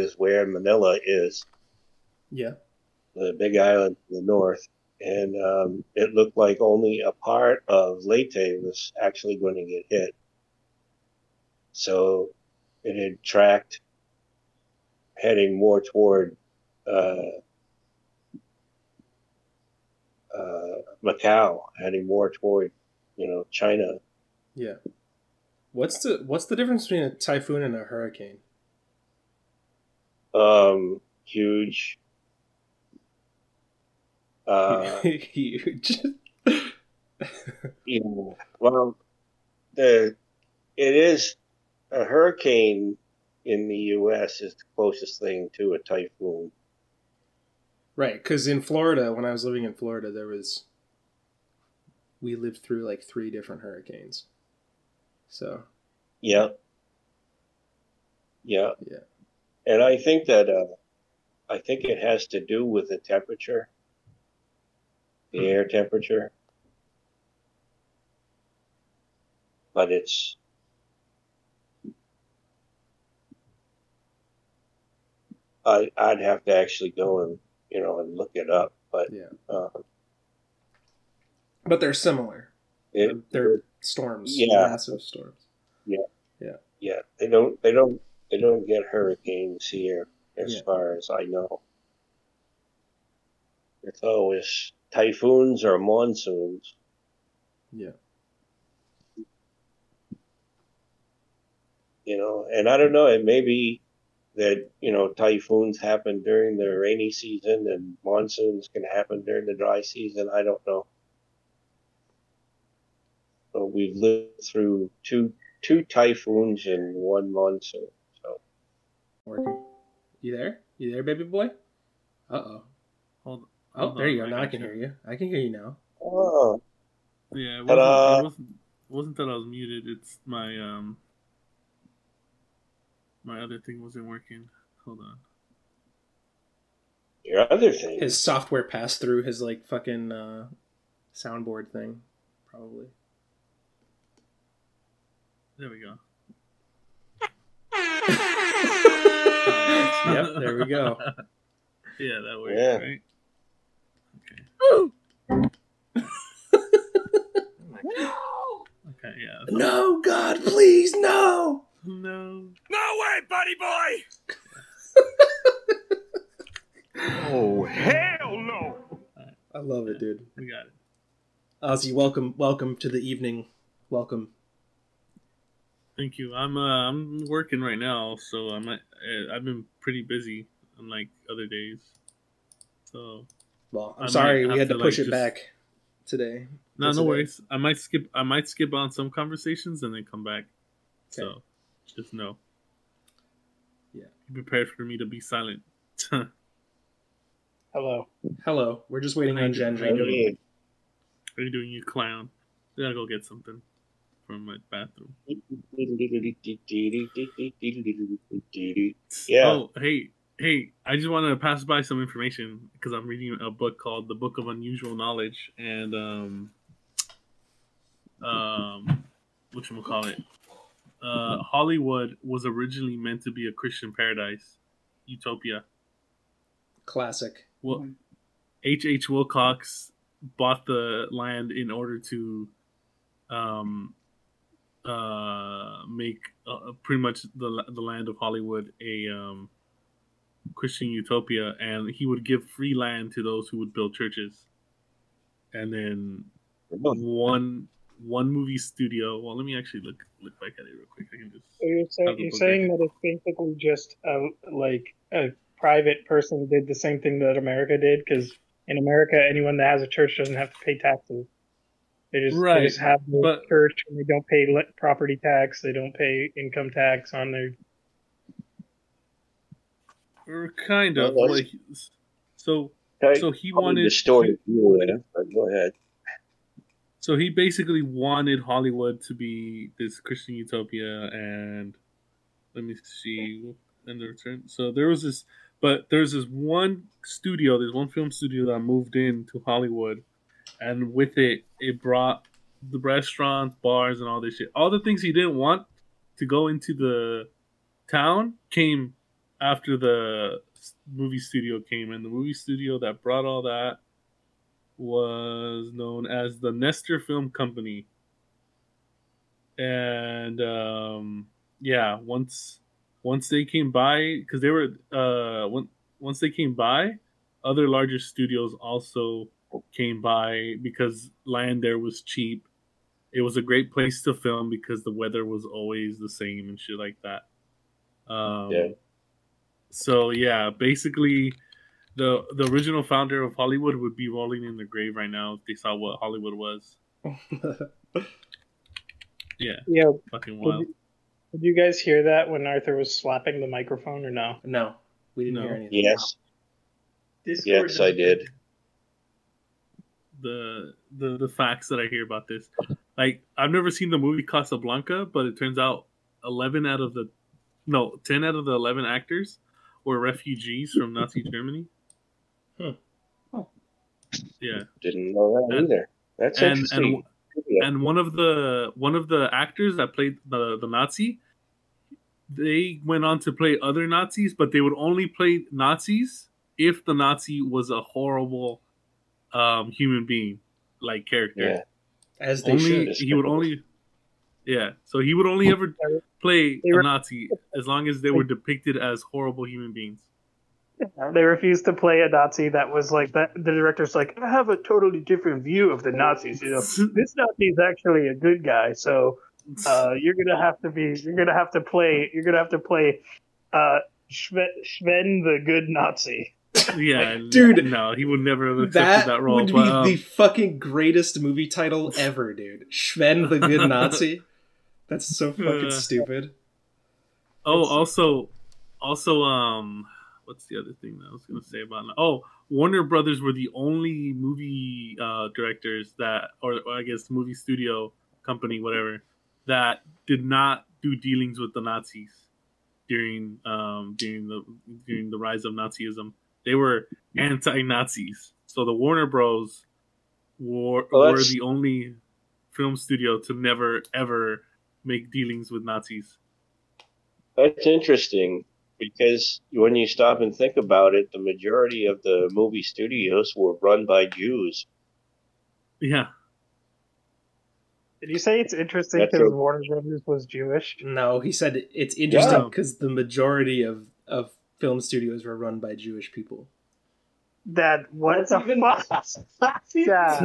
is where Manila is, Yeah. the big island to the north. And um, it looked like only a part of Leyte was actually going to get hit. So it had tracked heading more toward uh, uh, Macau, heading more toward, you know, China. Yeah. What's the what's the difference between a typhoon and a hurricane? Um, huge. Uh, Huge. know, well, the it is a hurricane in the U.S. is the closest thing to a typhoon. right, because in Florida, when I was living in Florida, there was we lived through like three different hurricanes. So Yeah. Yeah. Yeah. And I think that uh, I think it has to do with the temperature, the air temperature. But it's I I'd have to actually go and you know and look it up, but yeah, uh, but they're similar. it, They're storms, Yeah. massive storms. Yeah, yeah, yeah they don't they don't they don't get hurricanes here as Yeah. far as I know. It's always typhoons or monsoons. Yeah, you know, and I don't know, it may be that, you know, typhoons happen during the rainy season and monsoons can happen during the dry season. I don't know. But we've lived through two two typhoons and one monsoon. So working. You there? You there, baby boy? Uh oh. Hold, Oh, hold there on, you go. Now I got can hear you. I can hear you now. oh, Yeah, it wasn't, it wasn't wasn't that I was muted. It's my um my other thing wasn't working. Hold on. your other thing. His software passed through his like fucking uh, soundboard thing, probably. There we go. Yep, there we go. yeah, that works, Yeah. right? Okay, yeah. No, God, please, no. No. No way, buddy boy! oh, hell no! I love it, dude. We got it. Ozzy, welcome, welcome to the evening. Welcome. Thank you. I'm uh I'm working right now, so I'm uh, I've been pretty busy unlike other days. So Well, I I'm might sorry we had to to, push like, it just- back today. no, Yes, no it worries. I might skip I might skip on some conversations and then come back. So just know. Yeah. Be prepared for me to be silent. Hello. Hello, we're just waiting on? Jen. How you doing? Hey, are you doing, you clown? I gotta go get something from my bathroom. Yeah. Oh, hey, hey! I just want to pass by some information because I'm reading a book called "The Book of Unusual Knowledge," and um, um, what you call it? Uh, Hollywood was originally meant to be a Christian paradise, utopia. Classic. Well, H. H. Wilcox bought the land in order to um, uh, make uh, pretty much the the land of Hollywood a um, Christian utopia, and he would give free land to those who would build churches. And then one one movie studio. Well, let me actually look look back at it real quick. I can just. So you're, say, you're saying that it's basically just a, like a private person did the same thing that America did? Because in America, anyone that has a church doesn't have to pay taxes. They just, Right, they just have the but- church and they don't pay le- property tax. They don't pay income tax on their. Or kind of. Well, like, so Okay. so he wanted the story you in, but go ahead. So he basically wanted Hollywood to be this Christian utopia, and let me see, and the return. So there was this, but there's this one studio, there's one film studio that moved into Hollywood, and with it, it brought the restaurants, bars, and all this shit. All the things he didn't want to go into the town came after the movie studio came in. The movie studio that brought all that was known as the Nestor Film Company. And um, yeah, once once they came by, because they were uh, when, once they came by, other larger studios also came by because land there was cheap. It was a great place to film because the weather was always the same and shit like that. Um, Yeah. So yeah, basically, the the original founder of Hollywood would be rolling in the grave right now if they saw what Hollywood was. Yeah, Yeah, fucking did wild. you, did you guys hear that when Arthur was slapping the microphone or no? no, we didn't No. hear anything. Yes, yes, I did. The the the facts that I hear about this. Like I've never seen the movie Casablanca, but it turns out eleven out of the no ten out of the eleven actors were refugees from Nazi Germany. Hmm. Yeah, Didn't know that And- either. That's and interesting. and Yeah. and one of the one of the actors that played the the Nazi, they went on to play other Nazis, but they would only play Nazis if the Nazi was a horrible um, human being, like character. yeah. As they only should. he would only yeah so he would only ever play a nazi as long as they were depicted as horrible human beings They refused to play a Nazi that was like that. The director's like, I have a totally different view of the Nazis. You know, this Nazi is actually a good guy, so uh, you're gonna have to be. You're gonna have to play. You're gonna have to play uh, Sven, Sven the good Nazi. Yeah Dude, no he would never have accepted that, that, role would but, be um, the fucking greatest movie title ever, dude. Sven the Good Nazi. That's so fucking Uh, stupid. oh also also um what's the other thing that i was gonna say about oh warner brothers were the only movie uh directors that or, or i guess movie studio company whatever that did not do dealings with the nazis during um during the during the rise of nazism they were anti-nazis so the warner bros were, Well, were the only film studio to never ever make dealings with nazis That's interesting because when you stop and think about it, the majority of the movie studios were run by Jews. yeah Did you say it's interesting That's because Warner Brothers was Jewish? No, he said it's interesting Yeah. because the majority of, of film studios were run by Jewish people. That what the fuck? Yeah.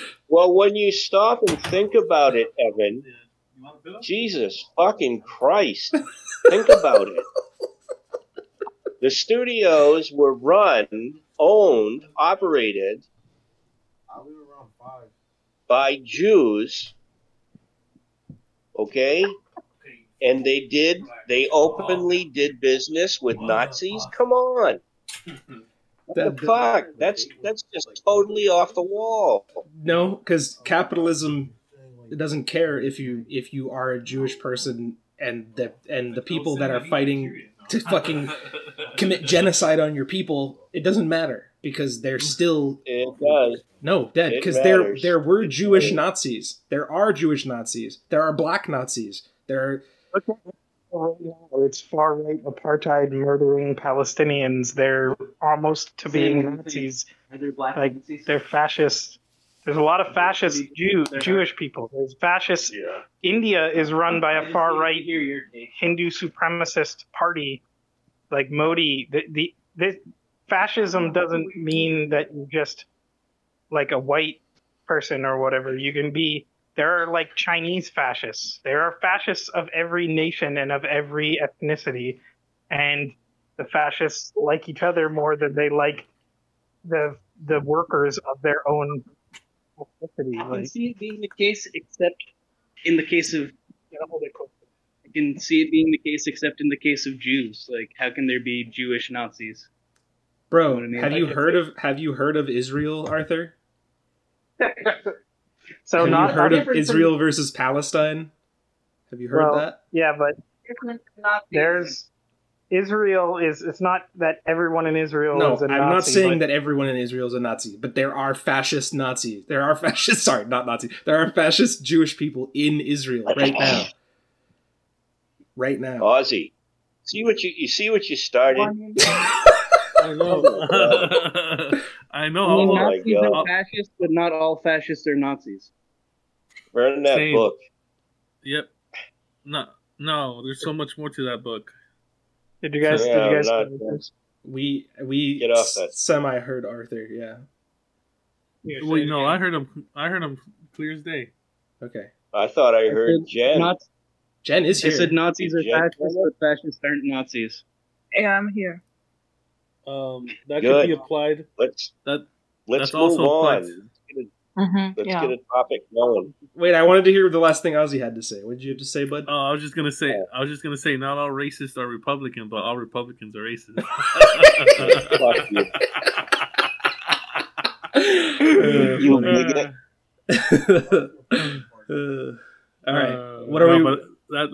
Well, when you stop and think about it, Evan, Jesus fucking Christ, think about it. The studios were run, owned, operated by Jews, okay? And they did, they openly did business with Nazis? Come on. What the fuck? That's that's just totally off the wall. No, because capitalism doesn't care if you if you are a Jewish person and the and the people that are fighting to fucking commit genocide on your people. It doesn't matter because they're still It does. no dead because there there were It Jewish does. Nazis. There are Jewish Nazis. There are black Nazis. There are It's far right apartheid murdering Palestinians. They're almost to being Nazis. Are there black Like Nazis? they're fascist. There's a lot of fascist Jew, Jewish people. There's fascist. Yeah. India is run by a far right Hear. Hindu supremacist party like Modi. The, the, the fascism doesn't mean that you're just like a white person or whatever. You can be. There are like Chinese fascists. There are fascists of every nation and of every ethnicity, and the fascists like each other more than they like the the workers of their own ethnicity. I can Like, see it being the case, except in the case of. you know, like, I can see it being the case, except in the case of Jews. Like, how can there be Jewish Nazis? bro. What I mean, have like you it's heard of Have you heard of Israel, Arthur? so have not you heard not of different from- Israel versus Palestine? Have you heard Well, that? Yeah, but there's Israel is it's not that everyone in Israel No, is a I'm Nazi, not saying but that everyone in Israel is a Nazi, but there are fascist Nazis. There are fascist, sorry, not Nazi. There are fascist Jewish people in Israel right now. right now. Ozzy, see what you you see what you started. I know. Oh, I know. I mean, Oh Nazis are fascists, but not all fascists are Nazis. Burn that Same. book. Yep. No, no. There's so much more to that book. Did you guys? Yeah, did you guys? not- We we Get off that. semi heard Arthur. Yeah. Wait, no. I heard him. I heard him clear as day. Okay. I thought I heard Jen. Not, Jen is here. I said Nazis are Jen- fascists, but fascists aren't Nazis. Yeah, I'm here. Um, that Good. could be applied. Let's That let's that's move also on. applied. Let's get a, Mm-hmm. let's yeah. get a topic going. Wait, I wanted to hear the last thing Ozzy had to say. What did you have to say, bud? Oh, I was just gonna say. I was just gonna say. Not all racists are Republican, but all Republicans are racist. Fuck you. Uh, You funny. bigot. Uh, all right. Uh, what are no, we? But that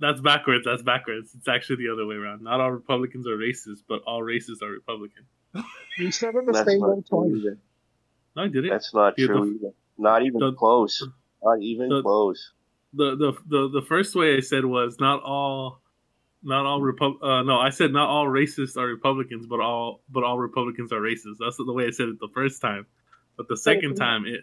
that that's backwards. That's backwards. It's actually the other way around. Not all Republicans are racist, but all racists are Republican. You said it the That's same not way true No, I did it. That's not Yeah, true the- either. Not even the- close. Not even the- close. the the the the first way I said was not all not all Repub uh, no I said not all racists are Republicans but all but all Republicans are racist that's the way I said it the first time but the second time it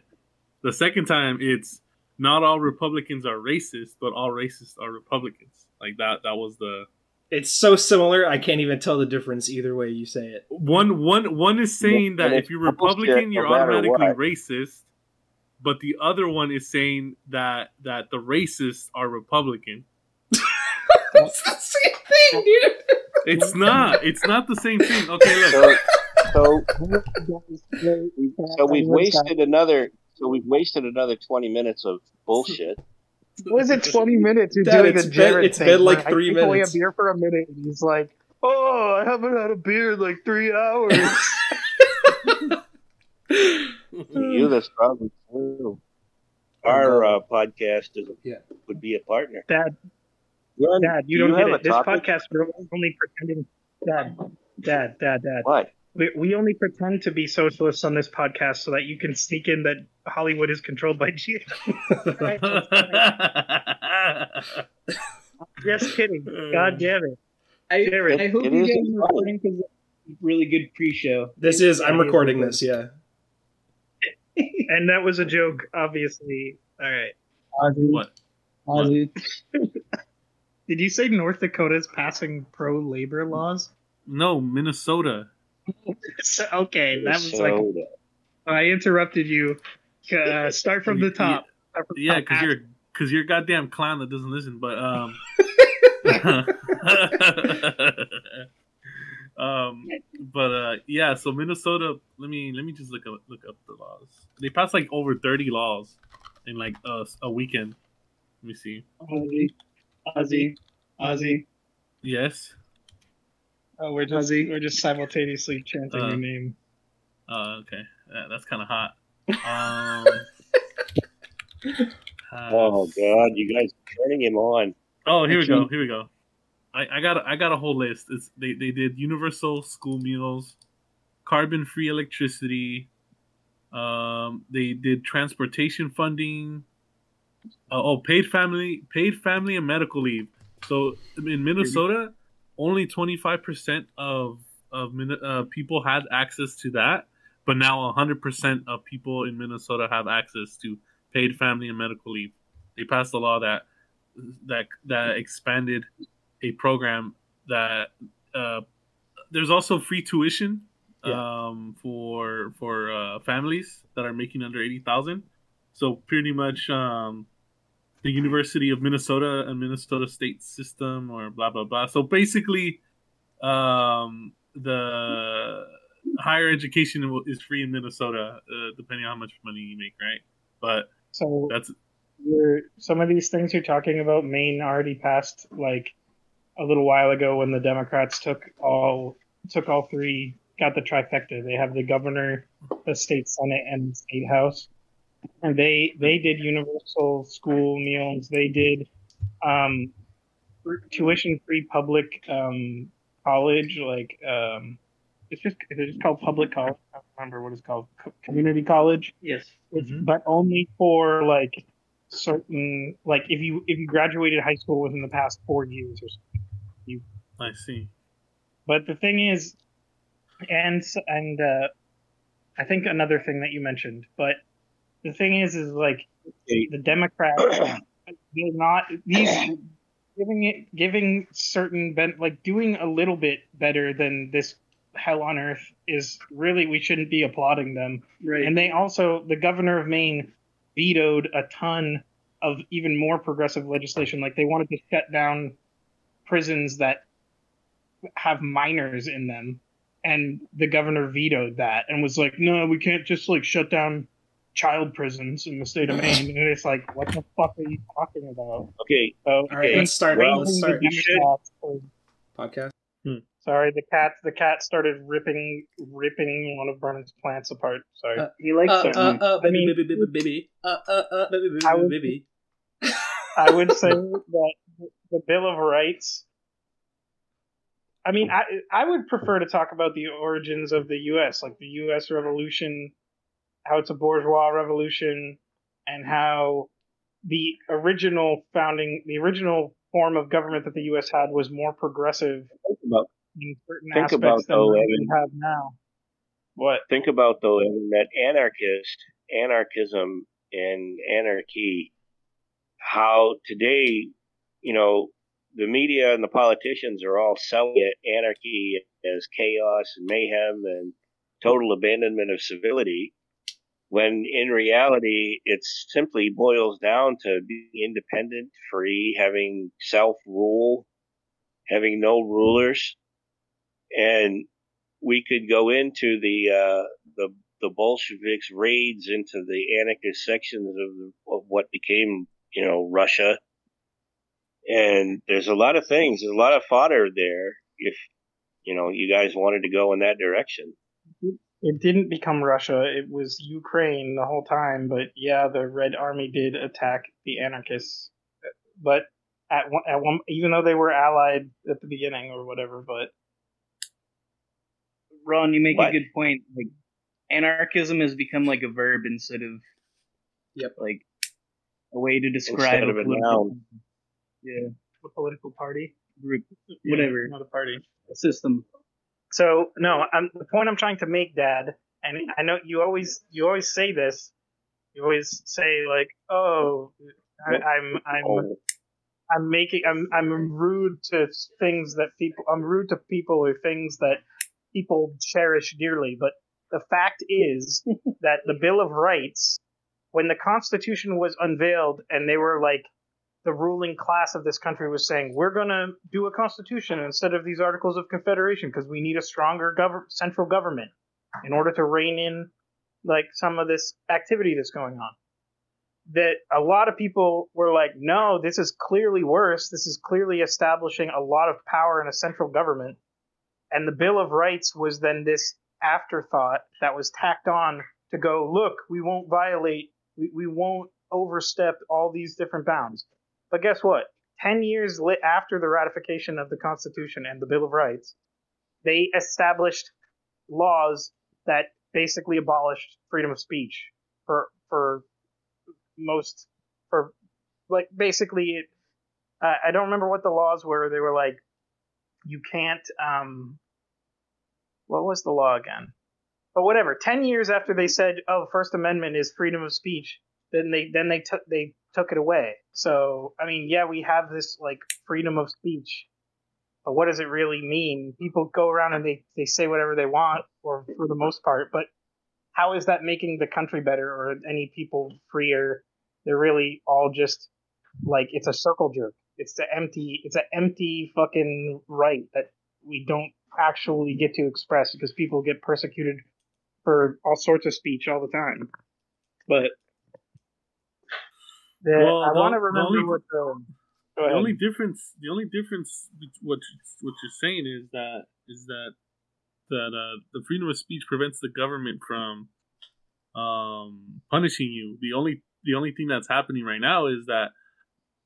the second time it's not all Republicans are racist but all racists are Republicans like that that was the It's so similar. I can't even tell the difference either way you say it. one one one is saying that if you're Republican you're automatically what. racist but the other one is saying that that the racists are Republican it's the same thing, dude. It's not. It's not the same thing. Okay, look. So so so we've wasted another so we've wasted another twenty minutes of bullshit. Was it 20 minutes? You're Dad, doing it's the been- Jared it's thing been like where three I take away minutes. a beer for a minute, and he's like, "Oh, I haven't had a beer in like three hours." you that's probably true. Our uh, podcast is Yeah. would be a partner. Dad, Jen, Dad, you do don't have get a it. This podcast we're only pretending. Dad, Dad, Dad, Dad. What? We, we only pretend to be socialists on this podcast so that you can sneak in that Hollywood is controlled by G. Just kidding. God damn it. I, Jared, I hope you is guys are recording because really good pre-show. This is. I'm recording this. Yeah. And that was a joke, obviously. All right. Ozzy, what? Ozzy. Did you say North Dakota's passing pro labor laws? No, Minnesota. So- okay, that was like Soda. I interrupted you. Uh, start from the top. From Yeah, because you're because you're a goddamn clown that doesn't listen. But um, um, but uh, yeah. So Minnesota. Let me let me just look up look up the laws. They passed like over thirty laws in like a, a weekend. Let me see. Ozzy. Ozzy. Ozzy. Yes. Oh, we're just Ozzy. we're just simultaneously chanting Uh, your name. Oh, okay. Yeah, that's kind of hot. Um, Oh. God, you guys are turning him on. Oh, here we Actually- go. Here we go. I, I got a, I got a whole list. It's they, they did universal school meals, carbon free electricity. Um, they did transportation funding. Uh, oh, paid family paid family and medical leave. So in Minnesota, only twenty five percent of of uh, people had access to that, but now hundred percent of people in Minnesota have access to paid family and medical leave. They passed a law that that that expanded a program that uh, there's also free tuition um, for for uh, families that are making under eighty thousand. So pretty much um, the University of Minnesota and Minnesota State System or blah blah blah. So basically, um, the higher education is free in Minnesota, uh, depending on how much money you make, right? But So that's you're, some of these things you're talking about, Maine already passed like a little while ago when the Democrats took all took all three, got the trifecta. They have the governor, the state senate, and the state house, they they did universal school meals. They did um, tuition free public um, college, like um, it's just it's just called public college. I don't remember what it's called, Co- community college Yes. it's, Mhm. but only for like certain like if you if you graduated high school within the past four years or something. You. I see. But the thing is, and and uh, I think another thing that you mentioned, but the thing is, is like the Democrats, they're not these giving it giving certain ben, like doing a little bit better than this hell on earth is really we shouldn't be applauding them. Right. And they also, the governor of Maine vetoed a ton of even more progressive legislation. Like they wanted to shut down prisons that have minors in them. And the governor vetoed that and was like, no, we can't just like shut down child prisons in the state of Maine. And it's like, what the fuck are you talking about? Okay, So, All right, Okay, let's start. well, let's start the we should- Democrats was- podcast. Sorry, the cat. The cat started ripping, ripping one of Vernon's plants apart. Sorry. Uh, he likes Uh, that uh, one. uh, baby, mean- baby, baby, baby. Uh, uh, uh, baby, baby, I would- baby. I would say that the Bill of Rights. I mean, I I would prefer to talk about the origins of the U.S., like the U.S. Revolution, how it's a bourgeois revolution, and how the original founding, the original form of government that the U.S. had was more progressive think about in certain Think aspects about, than though, we have now. What? think about though Evan, that anarchist, anarchism, and anarchy. How today, you know, the media and the politicians are all selling it, anarchy as chaos and mayhem and total abandonment of civility. When in reality, it simply boils down to being independent, free, having self rule, having no rulers, and we could go into the uh, the the Bolsheviks' raids into the anarchist sections of, of what became, you know, Russia. And there's a lot of things, there's a lot of fodder there. If you know, you guys wanted to go in that direction. It didn't become Russia. It was Ukraine the whole time. But yeah, the Red Army did attack the anarchists. But at one, at one, even though they were allied at the beginning or whatever, but Ron, you make What? a good point. Like anarchism has become like a verb instead of Yep. like a way to describe Instead of a political- noun. Yeah, a political party, group, whatever not a party. a system. So no, I'm, the point I'm trying to make, Dad, and I know you always you always say this. You always say like, "Oh, I, I'm I'm I'm making I'm I'm rude to things that people I'm rude to people or things that people cherish dearly. But the fact is that the Bill of Rights, when the Constitution was unveiled and they were like the ruling class of this country was saying, we're gonna do a constitution instead of these Articles of Confederation because we need a stronger gov- central government in order to rein in like some of this activity that's going on that a lot of people were like, no, this is clearly worse. This is clearly establishing a lot of power in a central government. And the Bill of Rights was then this afterthought that was tacked on to go, look, we won't violate, we, we won't overstep all these different bounds. But guess what? 10 years li- after the ratification of the Constitution and the Bill of Rights, they established laws that basically abolished freedom of speech for, for most for like basically it, uh, I don't remember what the laws were. They were like you can't um what was the law again? But whatever. Ten years after they said, "Oh, First Amendment is freedom of speech," then they then they took they took it away. So I mean, yeah, we have this like freedom of speech, but what does it really mean? People go around and they they say whatever they want, or for the most part, but how is that making the country better or any people freer? They're really all just like it's a circle jerk. It's the empty. It's an empty fucking right that we don't actually get to express because people get persecuted for all sorts of speech all the time. But the, Well, I want to the remember only- what the. The only difference, the only difference, what what you're saying is that is that that uh, the freedom of speech prevents the government from um, punishing you. The only the only thing that's happening right now is that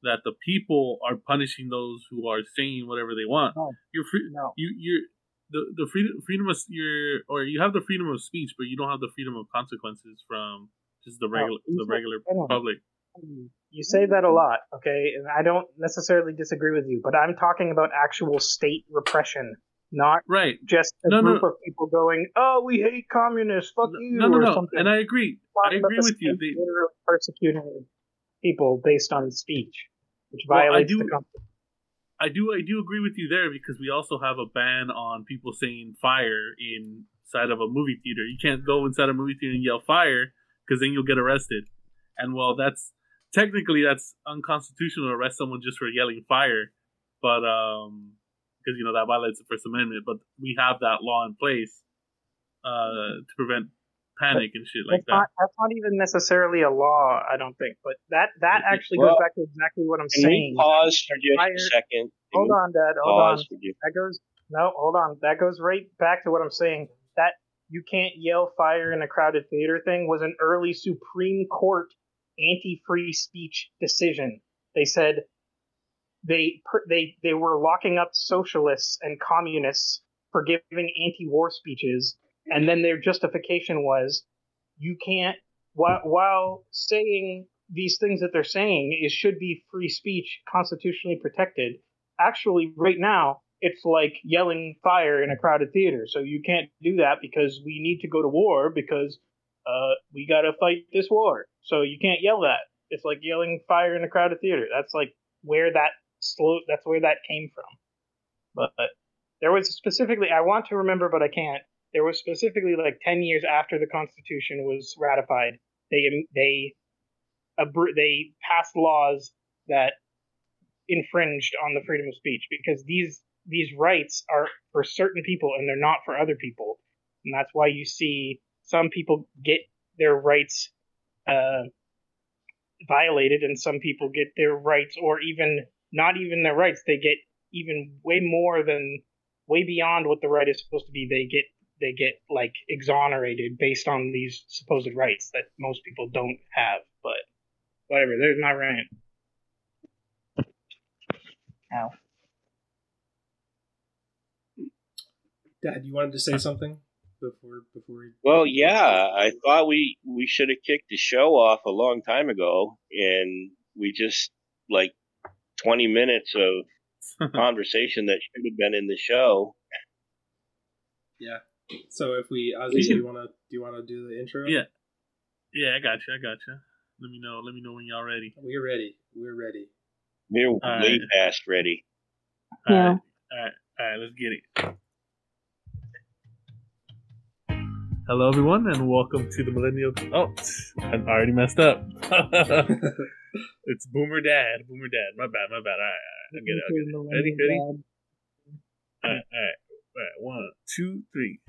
that the people are punishing those who are saying whatever they want. No. You're free. no. You you're the the freedom freedom of your or you have the freedom of speech, but you don't have the freedom of consequences from just the regular the regular public. You say that a lot, okay? And I don't necessarily disagree with you, but I'm talking about actual state repression, not Right. just a No, no. group of people going, "Oh, we hate communists, fuck you," No, no, or no. something. And I agree. I agree with you. They, persecuting people based on speech, which Well, I violates do- the Constitution. I do I do agree with you there because we also have a ban on people saying fire inside of a movie theater. You can't go inside a movie theater and yell fire because then you'll get arrested. And while that's technically that's unconstitutional to arrest someone just for yelling fire, but um because you know that violates the First Amendment, but we have that law in place uh to prevent panic and shit like that's that. not that's not even necessarily a law, I don't think. But that that actually Well, goes back to exactly what I'm Can saying. we pause for just Fire- a second? Can Hold on, Dad. Hold on. for just That goes no, hold on. That goes right back to what I'm saying. That you can't yell fire in a crowded theater thing was an early Supreme Court anti-free speech decision. They said they they they were locking up socialists and communists for giving anti-war speeches, and then their justification was you can't while while saying these things that they're saying is should be free speech constitutionally protected. Actually right now it's like yelling fire in a crowded theater. So you can't do that because we need to go to war because uh, we got to fight this war. So you can't yell that. It's like yelling fire in a crowded theater. That's like where that slow that's where that came from. But, but there was specifically i want to remember but i can't. There was specifically like 10 years after the constitution was ratified they they they passed laws that infringed on the freedom of speech because these these rights are for certain people and they're not for other people. And that's why you see some people get their rights uh, violated and some people get their rights or even not even their rights. They get even way more than way beyond what the right is supposed to be. They get they get like exonerated based on these supposed rights that most people don't have but whatever. There's my rant. Ow. Dad, you wanted to say something before before we Well, yeah, I thought we we should have kicked the show off a long time ago, and we just like twenty minutes of conversation that should have been in the show. Yeah. So if we, Ozzy, do you want to do you want to do the intro? Yeah. Yeah, I got you. I got you. Let me know. Let me know when y'all ready. We're ready. We're ready. We're way right. past ready. All Yeah. right. All right. All right. Let's get it. Hello, everyone, and welcome to the Millennial. Oh, I already messed up. it's Boomer Dad. Boomer Dad. My bad. My bad. All right. All right. I get it. I get it. Ready? Ready? All right. All right. All right. One, two, three.